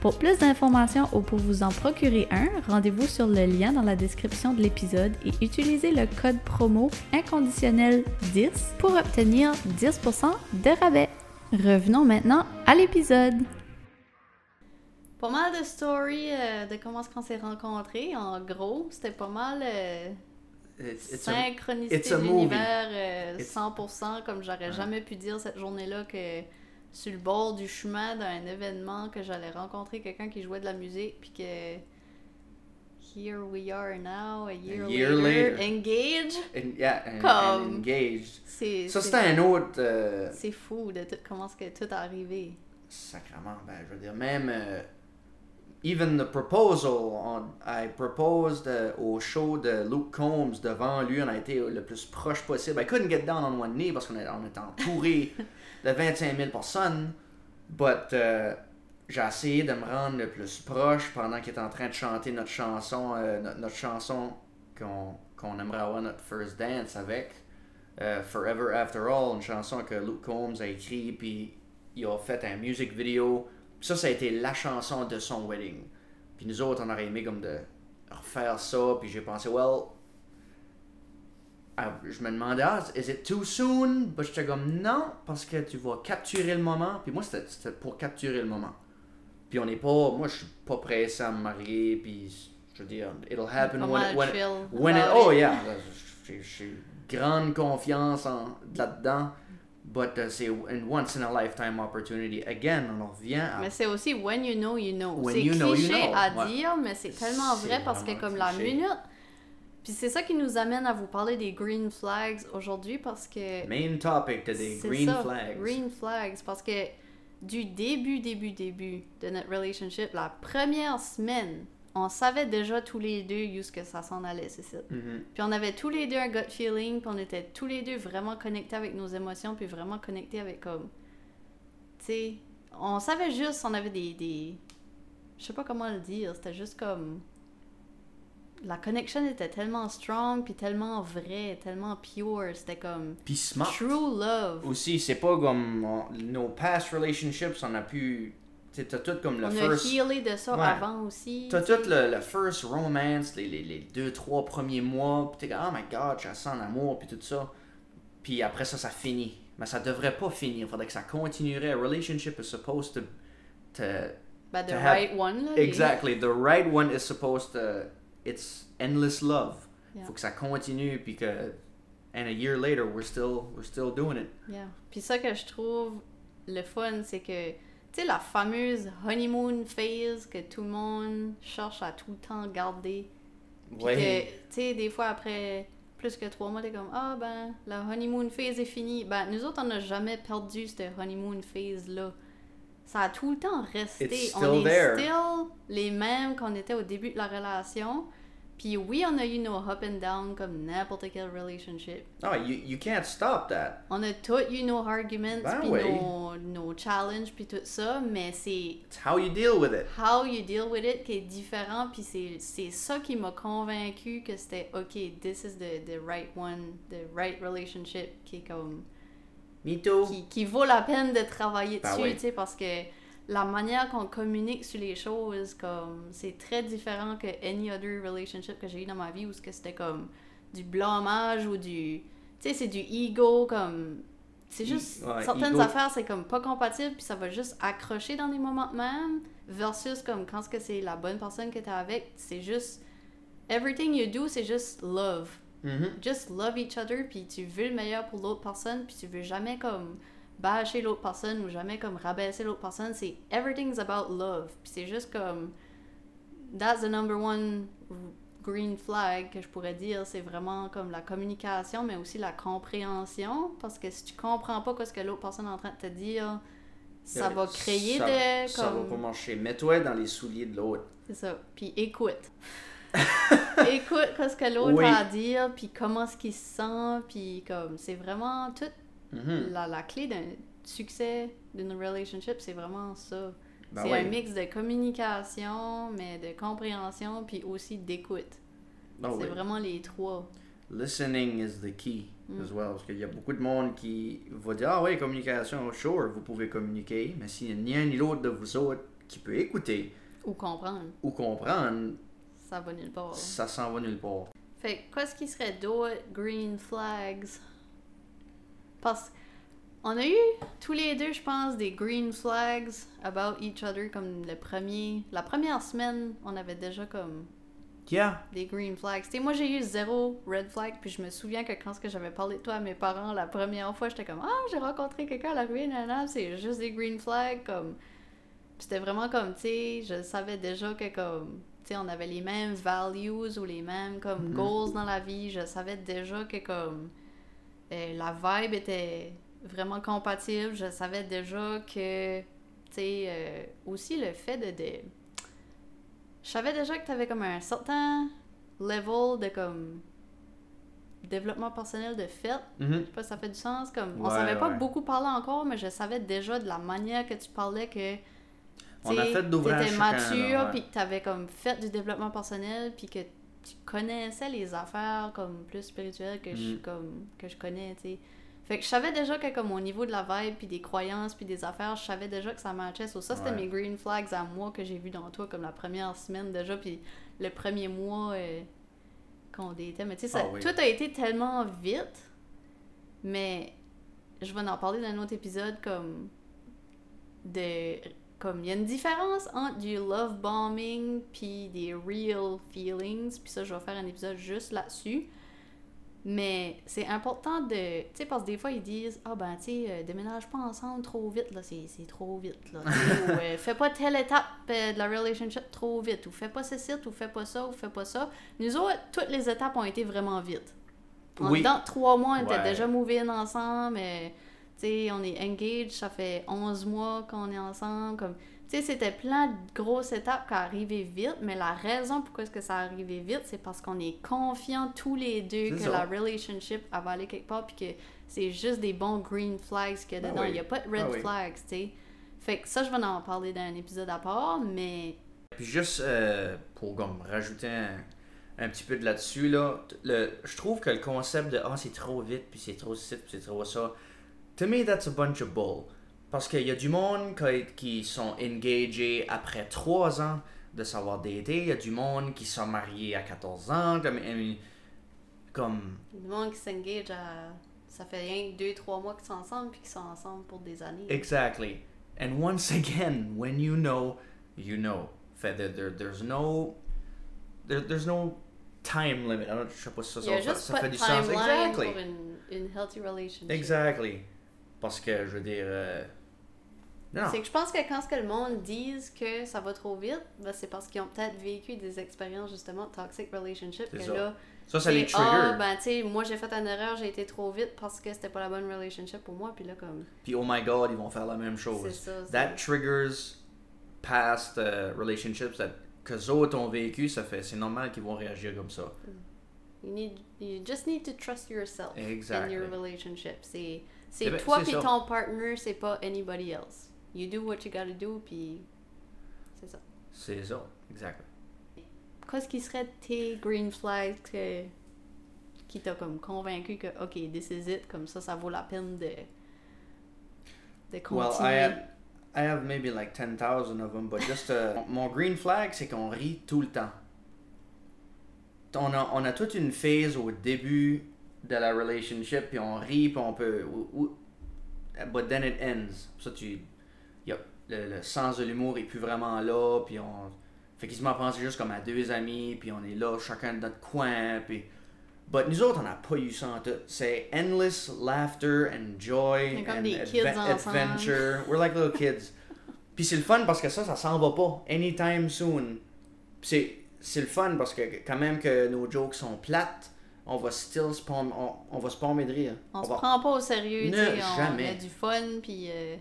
Pour plus d'informations ou pour vous en procurer un, rendez-vous sur le lien dans la description de l'épisode et utilisez le code promo inconditionnel 10 pour obtenir 10% de rabais. Revenons maintenant à l'épisode. Pas mal de stories euh, de comment est-ce qu'on s'est rencontrés. En gros, c'était pas mal euh, It's, it's a, synchronicité a de l'univers euh, It's- 100%, comme j'aurais Ouais. jamais pu dire cette journée-là que sur le bord du chemin d'un événement que j'allais rencontrer quelqu'un qui jouait de la musique puis que here we are now a year, year later, later. engaged yeah, and- and Comme- engaged. Ça, c'était un autre. euh, c'est fou de tout comment est-ce que tout est arrivé Sacrement, ben, je veux dire, même. Even the proposal, on- I proposed euh, au show de Luke Combs devant lui, on a été le plus proche possible. I couldn't get down on one knee parce qu'on était entouré [LAUGHS] de 25 000 personnes, but euh, j'ai essayé de me rendre le plus proche pendant qu'il était en train de chanter notre chanson, euh, notre, notre chanson qu'on qu'on aimerait avoir notre first dance avec. euh, Forever After All, une chanson que Luke Combs a écrit, puis ils ont fait un music video. Ça, ça a été la chanson de son wedding. Puis nous autres, on aurait aimé comme de refaire ça, puis j'ai pensé, well, ah, je me demandais, ah, is it too soon? Puis j'étais comme, non, parce que tu vas capturer le moment. Puis moi, c'était pour capturer le moment. Puis on n'est pas, moi, je suis pas pressé à me marier, puis je veux dire, it'll happen when, it- when, it- about oh yeah, j'ai grande confiance là-dedans, but uh, c'est une once in a lifetime opportunity. Again, on en revient à. Mais c'est aussi when you know, you know. When C'est you know, you cliché know, à ouais. dire, mais c'est tellement C'est vrai parce que comme la minute... Puis c'est ça qui nous amène à vous parler des green flags aujourd'hui parce que... Main topic today, c'est green ça, flags. Green flags. Parce que du début, début, début de notre relationship, la première semaine, on savait déjà tous les deux où ce que ça s'en allait, c'est ça. Mhm. Puis on avait tous les deux un gut feeling, puis on était tous les deux vraiment connectés avec nos émotions, puis vraiment connectés avec comme. Tu sais, on savait juste, on avait des. des... Je sais pas comment le dire, c'était juste comme. La connection était tellement strong, puis tellement vrai, tellement pure, c'était comme. Puis smart. True love. Aussi, c'est pas comme on- nos past relationships, on a pu. T'as tout comme le on first. a healé de ça Ouais. avant aussi. T'as tout le, le first romance, les, les, les deux, trois premiers mois, pis t'es comme, oh my god, je sens l'amour, puis tout ça. Puis après ça, ça finit. Mais ça devrait pas finir, faudrait que ça continuerait. A relationship is supposed to. to Ben, the to have- right one, là. les- exactly, the right one is supposed to. It's endless love. Yeah. Faut que ça continue, puis que. And a year later, we're still, we're still doing it. Yeah. Puis ça que je trouve le fun, c'est que, tu sais, la fameuse honeymoon phase que tout le monde cherche à tout le temps garder. Puis que, tu sais, des fois après plus que trois mois, t'es comme, ah ben, la honeymoon phase est finie. Ben, nous autres, on n'a jamais perdu cette honeymoon phase-là. Ça a tout le temps resté. On est there. still les mêmes qu'on était au début de la relation. Puis oui, on a eu nos up and down comme n'importe quel relationship. No, you, you can't stop that. On a tous eu nos arguments, Ben puis oui. nos, nos challenges, puis tout ça, mais c'est It's how you deal with it. how you deal with it qui est différent, puis c'est c'est ça qui m'a convaincu que c'était OK, this is the, the right one, the right relationship, qui est comme Me too. qui, qui vaut la peine de travailler Ben dessus, oui. tu sais, parce que la manière qu'on communique sur les choses, comme, c'est très différent que any other relationship que j'ai eu dans ma vie où ce que c'était comme du blâmage ou du, tu sais, c'est du ego, comme, c'est juste, ouais, certaines ego. affaires, c'est comme pas compatible, puis ça va juste accrocher dans des moments de même, versus comme quand ce que c'est la bonne personne que t'es avec, c'est juste, everything you do, c'est juste love Mhm. just love each other puis tu veux le meilleur pour l'autre personne puis tu veux jamais comme bâcher l'autre personne ou jamais comme rabaisser l'autre personne c'est everything's about love puis c'est juste comme that's the number one green flag que je pourrais dire c'est vraiment comme la communication mais aussi la compréhension parce que si tu comprends pas ce que l'autre personne est en train de te dire ça va créer ça, des Ça va comme pas marcher. Mets-toi dans les souliers de l'autre. c'est ça. Puis écoute. [LAUGHS] écoute ce que l'autre Oui. a à dire, puis comment ce qu'il se sent, puis comme c'est vraiment Mhm. la, la clé d'un succès d'une relationship, c'est vraiment ça. Ben c'est un mix de communication, mais de compréhension, puis aussi d'écoute. Ah c'est vraiment les trois. Listening is the key Mm. as well. Parce qu'il y a beaucoup de monde qui va dire Ah oui, communication, sure, vous pouvez communiquer, mais s'il n'y a ni un ni l'autre de vous autres qui peut écouter Ou comprendre. ou comprendre, Ça va nulle part. ça s'en va nulle part. Fait que, qu'est-ce qui serait d'autres green flags? Parce on a eu tous les deux, je pense, des green flags about each other comme le premier. La première semaine, on avait déjà comme Yeah. des green flags. Tu sais, moi j'ai eu zéro red flag, puis je me souviens que quand j'avais parlé de toi à mes parents la première fois, j'étais comme Ah, j'ai rencontré quelqu'un à l'arrivée, nanana, c'est juste des green flags, comme. C'était vraiment comme, tu sais, je savais déjà que comme. Tu sais, on avait les mêmes values ou les mêmes comme Mhm. goals dans la vie. Je savais déjà que comme. Euh, la vibe était vraiment compatible. Je savais déjà que. Tu sais, euh, aussi le fait de- de je savais déjà que tu avais comme un certain level de comme développement personnel de fait. Mhm. Je sais pas si ça fait du sens. Comme, on Ouais, savait pas ouais. beaucoup parler encore, mais je savais déjà de la manière que tu parlais que On a fait mature, puis que t'avais comme fait du développement personnel, puis que tu connaissais les affaires comme plus spirituelles que je Mm. comme que je connais, tu sais. Fait que je savais déjà que comme au niveau de la vibe puis des croyances puis des affaires, je savais déjà que ça matchait. So, ça c'était mes green flags à moi que j'ai vu dans toi comme la première semaine déjà puis le premier mois euh, qu'on était. Mais tu sais, Ah oui. tout a été tellement vite. Mais je vais en parler dans un autre épisode comme de comme il y a une différence entre du love bombing puis des real feelings puis ça je vais faire un épisode juste là-dessus. Mais c'est important de tu sais parce que des fois ils disent ah ben tu sais euh, déménage pas ensemble trop vite là c'est c'est trop vite là. [LAUGHS] Ou euh, fais pas telle étape euh, de la relationship trop vite ou fais pas ceci ou fais pas ça ou fais pas ça. Nous autres toutes les étapes ont été vraiment vite. En Oui. dedans de trois mois on était déjà move in ensemble sais, on est engaged, ça fait 11 mois qu'on est ensemble. Comme, tu sais, c'était plein de grosses étapes qui arrivaient vite, mais la raison pourquoi est-ce que ça arrivait vite, c'est parce qu'on est confiants tous les deux que ça. la relationship va aller quelque part, puis que c'est juste des bons green flags qu'il y a Ben dedans. oui. Il n'y a pas de red Ben oui. flags, tu sais. Fait que ça, je vais en parler dans un épisode à part, mais Puis juste euh, pour comme, rajouter un, un petit peu de là-dessus, là, le, je trouve que le concept de Ah, c'est trop vite, puis c'est trop ci, puis c'est trop ça, to me, that's a bunch of bull. Parce qu'il y a du monde qui, sont engagés après 3 ans de savoir dater, il y a du monde qui sont mariés à 14 ans, comme. Mean, comme le monde qui s'engage à. Ça fait rien que 2-3 mois qu'ils sont ensemble, puis qu'ils sont ensemble pour des années. Exactly. And once again, when you know, you know. Fait there, there, there's no there, there's no time limit. I don't, je sais pas si ça, ça, ça fait du sens. Exactly. pour une, une healthy relationship. Exactly. Parce que je veux dire euh, non. C'est que je pense que quand ce que le monde dise que ça va trop vite, ben c'est parce qu'ils ont peut-être vécu des expériences justement toxic relationship. Que ça. là, Ça ça les ah, trigger. ben tu sais, moi j'ai fait une erreur, j'ai été trop vite parce que c'était pas la bonne relationship pour moi. Puis là, comme. Puis oh my god, ils vont faire la même C'est chose. ça. That triggers past uh, relationships that que les autres ont vécu, ça fait c'est normal qu'ils vont réagir comme ça. You, need, you just need to trust yourself in Exactly. your relationship. C'est, c'est ben, toi puis ton partner, c'est pas anybody else. You do what you gotta do, puis. C'est ça. C'est ça, exact. Qu'est-ce qui serait tes green flags que- qui t'a comme convaincu que ok this is it comme ça ça vaut la peine de de Well, continuer? I have, I have maybe like 10,000 of them, but just uh, [LAUGHS] mon green flag, c'est qu'on rit tout le temps. On a, on a toute une phase au début de la relationship, puis on rit, puis on peut. but then it ends. Ça, tu. y a- le, le sens de l'humour est plus vraiment là, puis on. Fait qu'ils se pensé juste comme à deux amis, puis on est là, chacun de notre coin, puis. But nous autres, on n'a pas eu ça en tout. C'est endless laughter and joy and adve- adventure. We're like little kids. Puis c'est le fun parce que ça, ça s'en va pas anytime soon. C'est le fun parce que quand même que nos jokes sont plates, on va still se on, on va se rire. on se va- prend pas au sérieux Ne tu sais, on jamais. a du fun puis euh,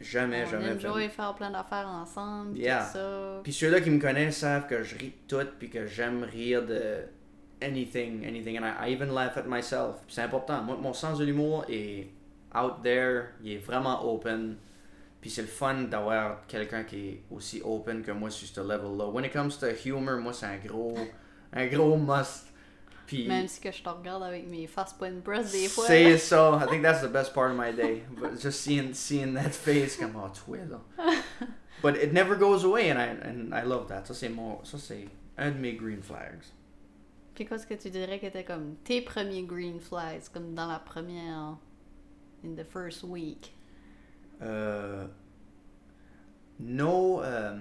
Jamais, on jamais. enjoy faire plein d'affaires ensemble puis Yeah. tout ça Puis ceux-là qui me connaissent savent que je ris de tout puis que j'aime rire de anything, anything. And I, I even laugh at myself. C'est important. Moi, mon sens de l'humour est out there. Il est vraiment open. Puis c'est le fun d'avoir quelqu'un qui est aussi open que moi sur ce level-là. When it comes to humor, moi c'est un gros, un gros must. Puis Même si que je te regarde avec mes face point breasts des fois. c'est ça. I think that's the best part of my day. But just seeing seeing that face comme oh toi là. [LAUGHS] But it never goes away and I and I love that. Ça c'est mon ça c'est un de mes green flags. Puis qu'est-ce que tu dirais que étaient comme tes premiers green flags, comme dans la première. in the first week? Euh, no euh,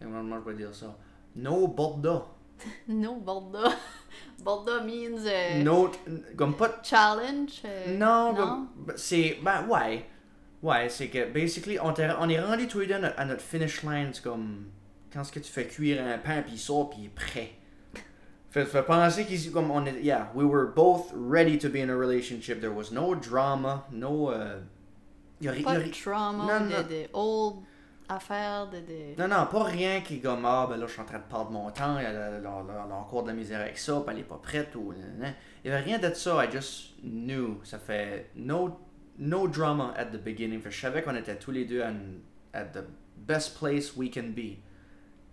comment je peux dire ça? No borda. [LAUGHS] No, Borda. [LAUGHS] Borda means. euh, comme pas Challenge? euh, Non, c'est. Ben, ouais. Ouais, c'est que, basically, on, on est rendu tous les deux à notre, à notre finish line. C'est comme. Quand est-ce que tu fais cuire un pain, puis il sort, puis il est prêt. Fait, fait penser qu'ici, comme on est. Yeah, we were both ready to be in a relationship. There was no drama, no. Uh, y a, ri- y a Pas de trauma, Non, de, non. de old affaires, de. de... Non, non, pas rien qui est comme, ah, ben là, je suis en train de perdre mon temps, a encore de la misère avec ça, elle est pas prête, ou. Il y avait rien de ça, I just knew. Ça fait no, no drama at the beginning. Fait je savais qu'on était tous les deux à, at the best place we can be.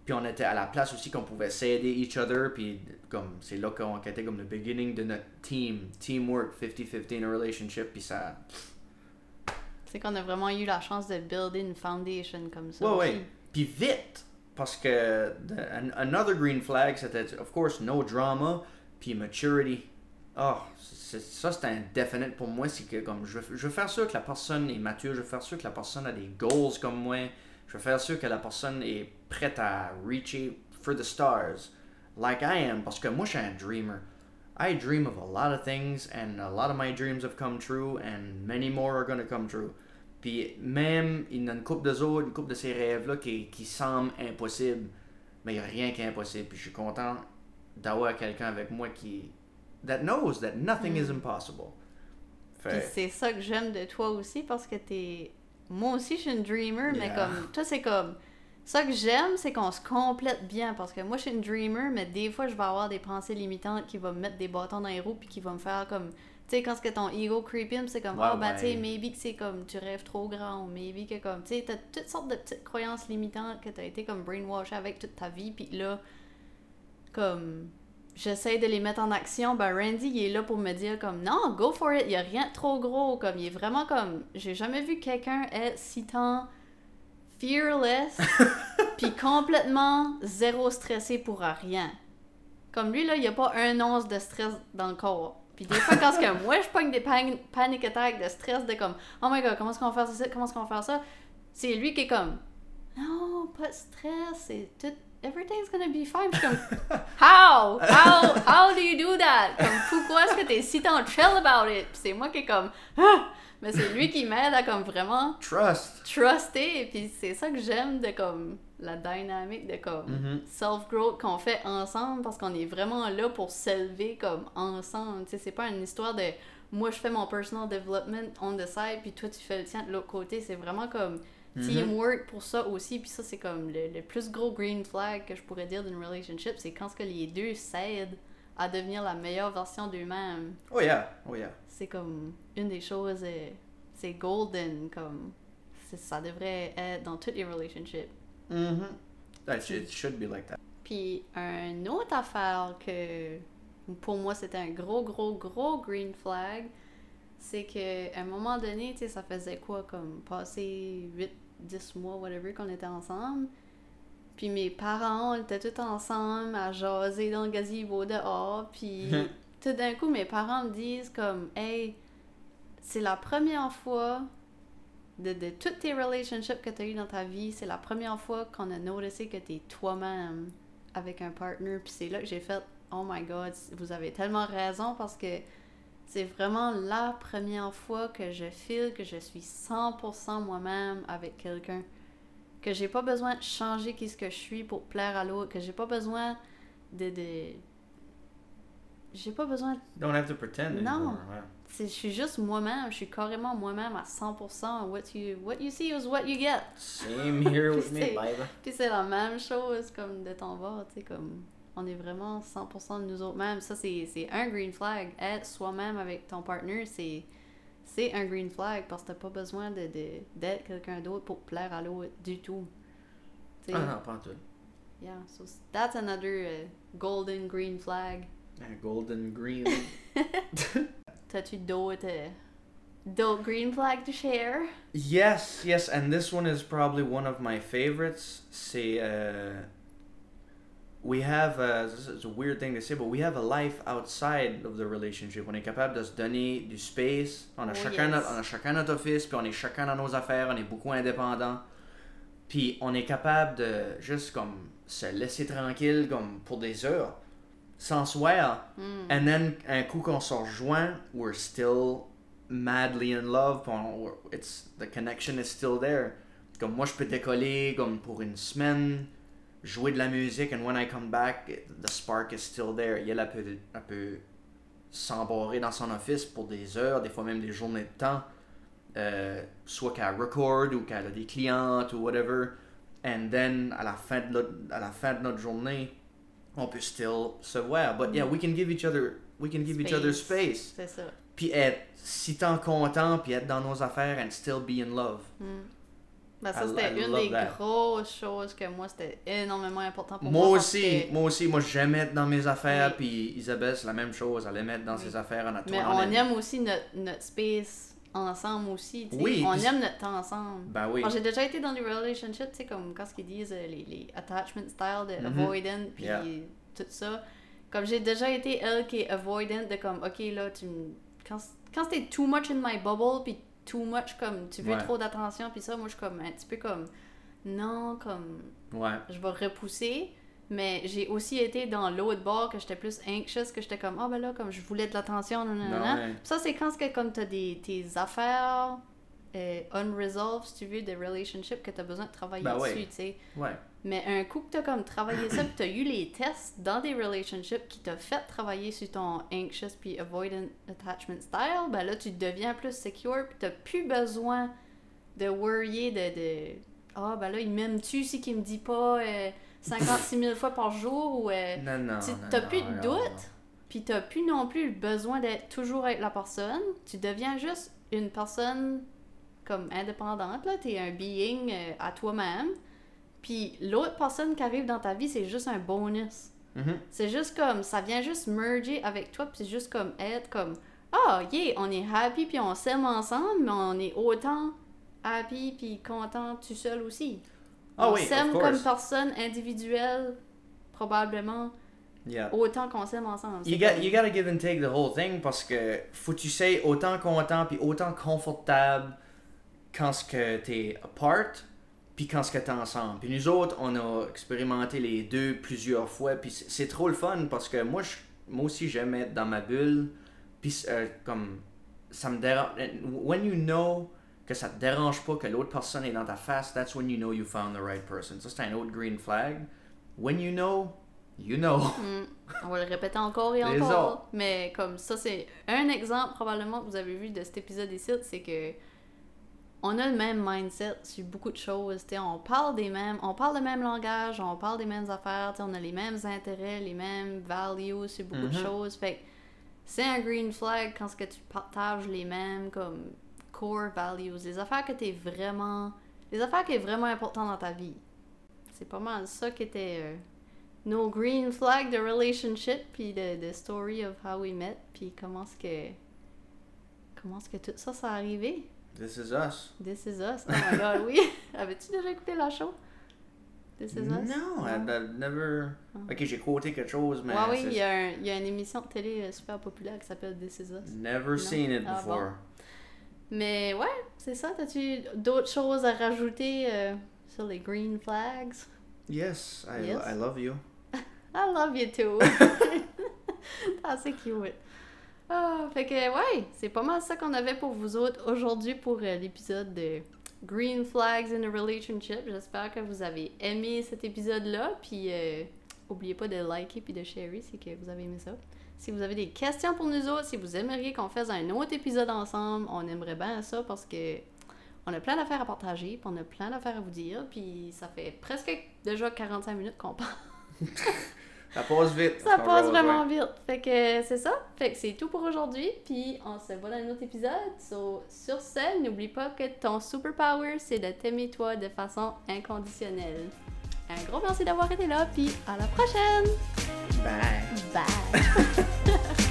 Puis on était à la place aussi qu'on pouvait s'aider each other, puis comme, c'est là qu'on qu'on était comme le beginning de notre team, teamwork, 50-50 in a relationship, puis ça. C'est qu'on a vraiment eu la chance de builder une foundation comme ça. Ouais, aussi. ouais. Puis vite, parce que the- an- another green flag, c'était, of course, no drama, puis maturity. Oh, ça c'est un definite pour moi, c'est que comme je veux, je veux faire sûr que la personne est mature, je veux faire sûr que la personne a des goals comme moi, je veux faire sûr que la personne est prête à reacher for the stars, like I am, parce que moi je suis un dreamer. I dream of a lot of things, and a lot of my dreams have come true, and many more are gonna come true. Puis même, il y a une couple de autres, une couple de ces rêves-là qui, qui semblent impossibles, mais il n'y a rien qui est impossible. Puis je suis content d'avoir quelqu'un avec moi qui. that knows that nothing is impossible. C'est ça que j'aime de toi aussi parce que t'es. Moi aussi, je suis une dreamer, mais comme. Toi, c'est comme. Ça que j'aime, c'est qu'on se complète bien parce que moi, je suis une dreamer, mais des fois, je vais avoir des pensées limitantes qui vont me mettre des bâtons dans les roues puis qui vont me faire comme. Tu sais, quand ce que ton ego creep in, c'est comme, Ouais, ah, ben, ouais. tu sais, maybe que c'est comme, tu rêves trop grand, ou maybe que comme, tu sais, t'as toutes sortes de petites croyances limitantes que t'as été comme brainwash avec toute ta vie, puis là, comme, j'essaie de les mettre en action, ben Randy, il est là pour me dire comme non, go for it, il y a rien de trop gros, comme il est vraiment comme j'ai jamais vu quelqu'un être si tant fearless [LAUGHS] puis complètement zéro stressé pour rien. Comme lui là, il y a pas un once de stress dans le corps. Puis des fois quand que [LAUGHS] moi je pogne des pan- panic attacks de stress de comme oh my god, comment est-ce qu'on va faire ça, comment est-ce qu'on va faire ça, c'est lui qui est comme non, pas de stress, c'est tout everything's gonna be fine. Je suis comme [LAUGHS] How? How? How do you do that? Comme, pourquoi est-ce que t'es si tant chill about it? Puis c'est moi qui est comme, ah! Mais c'est lui qui m'aide à comme vraiment Trust. truster. Puis c'est ça que j'aime de comme la dynamique de comme Mhm. self-growth qu'on fait ensemble parce qu'on est vraiment là pour s'élever comme ensemble. Tu sais, c'est pas une histoire de moi je fais mon personal development on the side puis toi tu fais le tien de l'autre côté. C'est vraiment comme Mhm. teamwork pour ça aussi. Puis ça, c'est comme le, le plus gros green flag que je pourrais dire d'une relationship. C'est quand ce que les deux s'aident à devenir la meilleure version d'eux-mêmes. Oh yeah, oh yeah. C'est comme une des choses, c'est golden. Comme ça devrait être dans toutes les relationships. That sh- it should be like that. Puis, une autre affaire que pour moi c'était un gros, gros, gros green flag, c'est que à un moment donné, tu sais, ça faisait quoi, comme passer 8, 10 mois, whatever, qu'on était ensemble. Puis mes parents, on était tous ensemble à jaser dans le gazebo dehors. Puis [LAUGHS] tout d'un coup, mes parents me disent comme, hey, c'est la première fois de, de toutes tes relationships que tu as eues dans ta vie, c'est la première fois qu'on a noticé que tu es toi-même avec un partner. Puis c'est là que j'ai fait, oh my god, vous avez tellement raison parce que c'est vraiment la première fois que je feel que je suis 100% moi-même avec quelqu'un. Que j'ai pas besoin de changer qui ce que je suis pour plaire à l'autre. Que j'ai pas besoin de. de... J'ai pas besoin Don't have to pretend No. anymore. ouais. c'est- je suis juste moi-même, je suis carrément moi-même à 100%. What you, what you see is what you get. Same here with [LAUGHS] me, baby. Puis c'est la même chose comme de ton bord, tu sais, comme on est vraiment 100% de nous autres mêmes. Ça, c'est c'est un green flag. Être soi-même avec ton partner, c'est c'est un green flag parce que t'as pas besoin de, de- d'être quelqu'un d'autre pour plaire à l'autre du tout. Ah non, pas en tout. yeah, so that's another uh, golden green flag. Un golden green. [LAUGHS] T'as-tu d'autres, euh, d'autres green flags to share? yes, yes, and this one is probably one of my favorites. C'est. Uh, we have. A, this is a weird thing to say, but we have a life outside of the relationship. On est capable de se donner du space. On a, Oh, chacun, yes. notre, on a chacun notre office, puis on est chacun dans nos affaires, on est beaucoup indépendants. Puis on est capable de juste comme se laisser tranquille comme pour des heures, sans se voir. Hmm. And then, un coup qu'on se rejoint, we're still madly in love. on- it's, the connection is still there. Comme moi, je peux décoller comme pour une semaine, jouer de la musique, and when I come back, the spark is still there. Peut, elle peut s'embarrer dans son office pour des heures, des fois même des journées de temps. euh, soit qu'elle record ou qu'elle a des clientes ou whatever. And then, à la fin de notre, à la fin de notre journée, on peut still se voir. But yeah, we can give each other, we can give each other space. C'est ça. Puis être si tant content, puis être dans nos affaires and still be in love. Hmm. Ben, ça, c'était une des that. grosses choses que moi, c'était énormément important pour Moi moi. aussi, que- moi aussi, moi j'aime être dans mes affaires, puis Isabelle c'est la même chose, elle aime être dans Oui. ses affaires en Mais on aime aussi notre, notre space ensemble aussi. tu sais. Oui, On aime notre temps ensemble. Ben oui. Alors, J'ai déjà été dans des relationships, tu sais, comme quand ce qu'ils disent, euh, les, les attachment style de Mhm. avoidant, puis Yeah. tout ça. Comme j'ai déjà été elle qui est avoidant, de comme, ok, là, tu me. Quand, quand c'était too much in my bubble, puis too much, comme, tu veux Ouais. trop d'attention, puis ça, moi, je suis comme un petit peu comme, non, comme, Ouais. je vais repousser. Mais j'ai aussi été dans l'autre bord que j'étais plus anxious, que j'étais comme, ah ben là, comme je voulais de l'attention. Non, ouais. Ça, c'est quand que, comme t'as des, tes affaires euh, unresolved, si tu veux, des relationships que t'as besoin de travailler Ben dessus, tu sais. Ouais. Mais un coup que t'as comme travaillé ça, puis t'as eu les tests dans des relationships qui t'a fait travailler sur ton anxious puis avoidant attachment style, ben là, tu deviens plus secure, puis t'as plus besoin de worryer de... de ah, ben là, il m'aime-tu si qu'il me dit pas euh, 56 000 fois par jour, ou... euh, Non, non. tu t'as non, plus de doute, puis t'as plus non plus le besoin d'être toujours avec la personne. Tu deviens juste une personne comme indépendante, là. T'es un being euh, à toi-même. Puis l'autre personne qui arrive dans ta vie, c'est juste un bonus. Mhm. C'est juste comme, ça vient juste merger avec toi, puis c'est juste comme être comme, ah, yeah, on est happy, puis on s'aime ensemble, mais on est autant happy, puis content tout seul aussi. Ah on oui, s'aime comme personne individuelle, probablement, Yeah. autant qu'on s'aime ensemble. You, got, you gotta give and take the whole thing parce que faut que tu sais autant content puis autant confortable quand ce que t'es apart puis quand ce que t'es ensemble. Puis nous autres, on a expérimenté les deux plusieurs fois puis c'est trop le fun parce que moi, je, moi aussi j'aime être dans ma bulle puis euh, comme ça me dérange. When you know que ça te dérange pas que l'autre personne est dans ta face, that's when you know you found the right person. Ça c'est un autre green flag. When you know, you know. Mm. On va le répéter encore et encore. Mais comme ça, c'est un exemple probablement que vous avez vu de cet épisode ici, c'est que on a le même mindset sur beaucoup de choses. t'sais, on parle des mêmes, on parle le même langage, on parle des mêmes affaires, on a les mêmes intérêts, les mêmes values sur beaucoup de Mhm. choses. Fait c'est un green flag quand ce que tu partages les mêmes comme core values, les affaires que t'es vraiment, les affaires qui est vraiment important dans ta vie. C'est pas mal ça qui était euh, nos green flags de relationship puis de, de story of how we met puis comment est-ce que comment est-ce que tout ça s'est arrivé. This is us. This is us. Oh my god, oui. [LAUGHS] Avais-tu déjà écouté la show? This is us? No, I've, never. Ah. Ok, j'ai quoté quelque chose, mais. Ouais, oui, il y, a un- il y a une émission de télé euh, super populaire qui s'appelle This is us. Never seen it Ah, before. Mais ouais, c'est ça. T'as-tu d'autres choses à rajouter euh, sur les green flags? Yes, I, Yes? I love you. [LAUGHS] I love you too. [LAUGHS] That's so cute. Ah, fait que, ouais, c'est pas mal ça qu'on avait pour vous autres aujourd'hui pour euh, l'épisode de Green Flags in a Relationship. J'espère que vous avez aimé cet épisode-là. Puis, euh, oubliez pas de liker puis de sharer si vous avez aimé ça. Si vous avez des questions pour nous autres, si vous aimeriez qu'on fasse un autre épisode ensemble, on aimerait bien ça parce que on a plein d'affaires à partager, puis on a plein d'affaires à vous dire, puis ça fait presque déjà 45 minutes qu'on parle. [LAUGHS] Ça passe vite. Ça passe vraiment vite. Fait que c'est ça. Fait que c'est tout pour aujourd'hui. Puis on se voit dans un autre épisode. So, sur ce, n'oublie pas que ton superpower, c'est de t'aimer toi de façon inconditionnelle. Un gros merci d'avoir été là. Puis à la prochaine. Bye. Bye. [LAUGHS]